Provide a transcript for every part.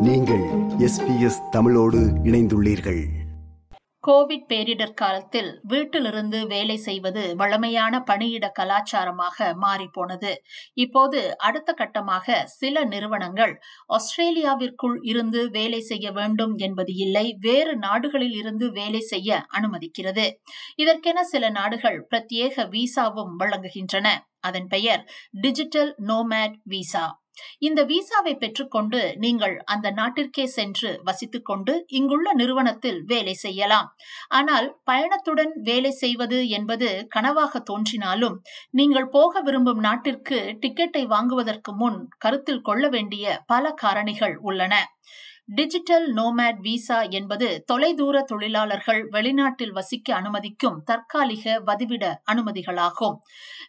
SBS தமிழோடு இணைந்துள்ளீர்கள். Covid பேரிடர் காலத்தில் வீட்டிலிருந்து வேலை செய்வது வழமையான பணியிட கலாச்சாரமாக மாறிப்போனது. இப்போது அடுத்த கட்டமாக சில நிறுவனங்கள் ஆஸ்திரேலியாவிற்குள் இருந்து வேலை செய்ய வேண்டும் என்பது இல்லை வேறு நாடுகளில் இருந்து வேலை செய்ய அனுமதிக்கிறது. இதற்கென சில நாடுகள் பிரத்யேக விசாவும் வழங்குகின்றன. அதன் பெயர் டிஜிட்டல் நோமேட் விசா. இந்த விசாவை பெற்றுக்கொண்டு நீங்கள் அந்த நாட்டிற்கே சென்று வசித்துக்கொண்டு இங்குள்ள நிறுவனத்தில் வேலை செய்யலாம். ஆனால் பயணத்துடன் வேலை செய்வது என்பது கனவாக தோன்றினாலும் நீங்கள் போக விரும்பும் நாட்டிற்கு டிக்கெட்டை வாங்குவதற்கு முன் கருத்தில் கொள்ள வேண்டிய பல காரணிகள் உள்ளன. டிஜிட்டல் நோமேட் விசா என்பது தொலைதூர தொழிலாளர்கள் வெளிநாட்டில் வசிக்க அனுமதிக்கும் தற்காலிக வதிவிட அனுமதிகளாகும்.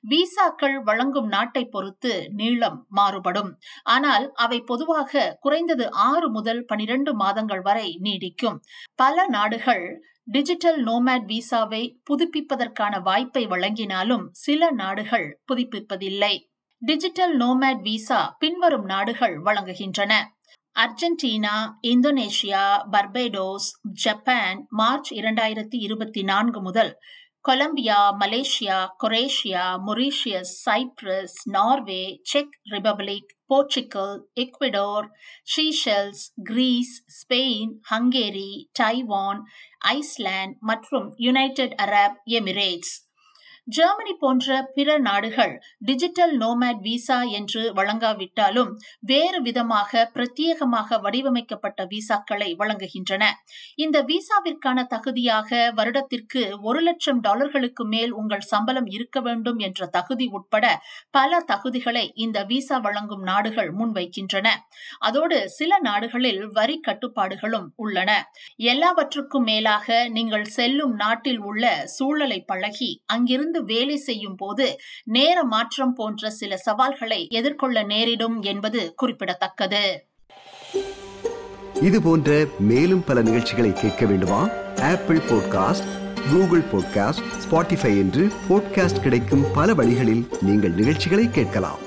விசாக்கள் வழங்கும் நாட்டை பொறுத்து நீளம் மாறுபடும். ஆனால் அவை பொதுவாக குறைந்தது ஆறு முதல் பனிரெண்டு மாதங்கள் வரை நீடிக்கும். பல நாடுகள் டிஜிட்டல் நோமேட் விசாவை புதுப்பிப்பதற்கான வாய்ப்பை வழங்கினாலும் சில நாடுகள் புதுப்பிப்பதில்லை. டிஜிட்டல் நோமேட் விசா பின்வரும் நாடுகள் வழங்குகின்றன. Argentina Indonesia Barbados Japan March இரண்டாயிரத்தி இருபத்தி நான்கு முதல் Colombia Malaysia Croatia Mauritius Cyprus Norway check Republic Portugal Ecuador Seychelles Greece Spain Hungary Taiwan Iceland மற்றும் யுனைடெட் அரப் எமிரேட்ஸ். ஜெர்மனி போன்ற பிற நாடுகள் டிஜிட்டல் நோமேட் விசா என்று வழங்காவிட்டாலும் வேறு விதமாக பிரத்யேகமாக வடிவமைக்கப்பட்ட விசாக்களை வழங்குகின்றன. இந்த விசாவிற்கான தகுதியாக வருடத்திற்கு ஒரு லட்சம் டாலர்களுக்கு மேல் உங்கள் சம்பளம் இருக்க வேண்டும் என்ற தகுதி உட்பட பல தகுதிகளை இந்த விசா வழங்கும் நாடுகள் முன்வைக்கின்றன. அதோடு சில நாடுகளில் வரி கட்டுப்பாடுகளும் உள்ளன. எல்லாவற்றுக்கும் மேலாக நீங்கள் செல்லும் நாட்டில் உள்ள சூழலை பழகி அங்கிருந்து வேலை செய்யும் போது நேர மாற்றம் போன்ற சில சவால்களை எதிர்கொள்ள நேரிடும் என்பது குறிப்பிடத்தக்கது. இது போன்ற மேலும் பல நிகழ்ச்சிகளை கேட்க வேண்டுமா? Apple podcast Google podcast Spotify என்று பாட்காஸ்ட் கிடைக்கும் பல வழிகளில் நீங்கள் நிகழ்ச்சிகளை கேட்கலாம்.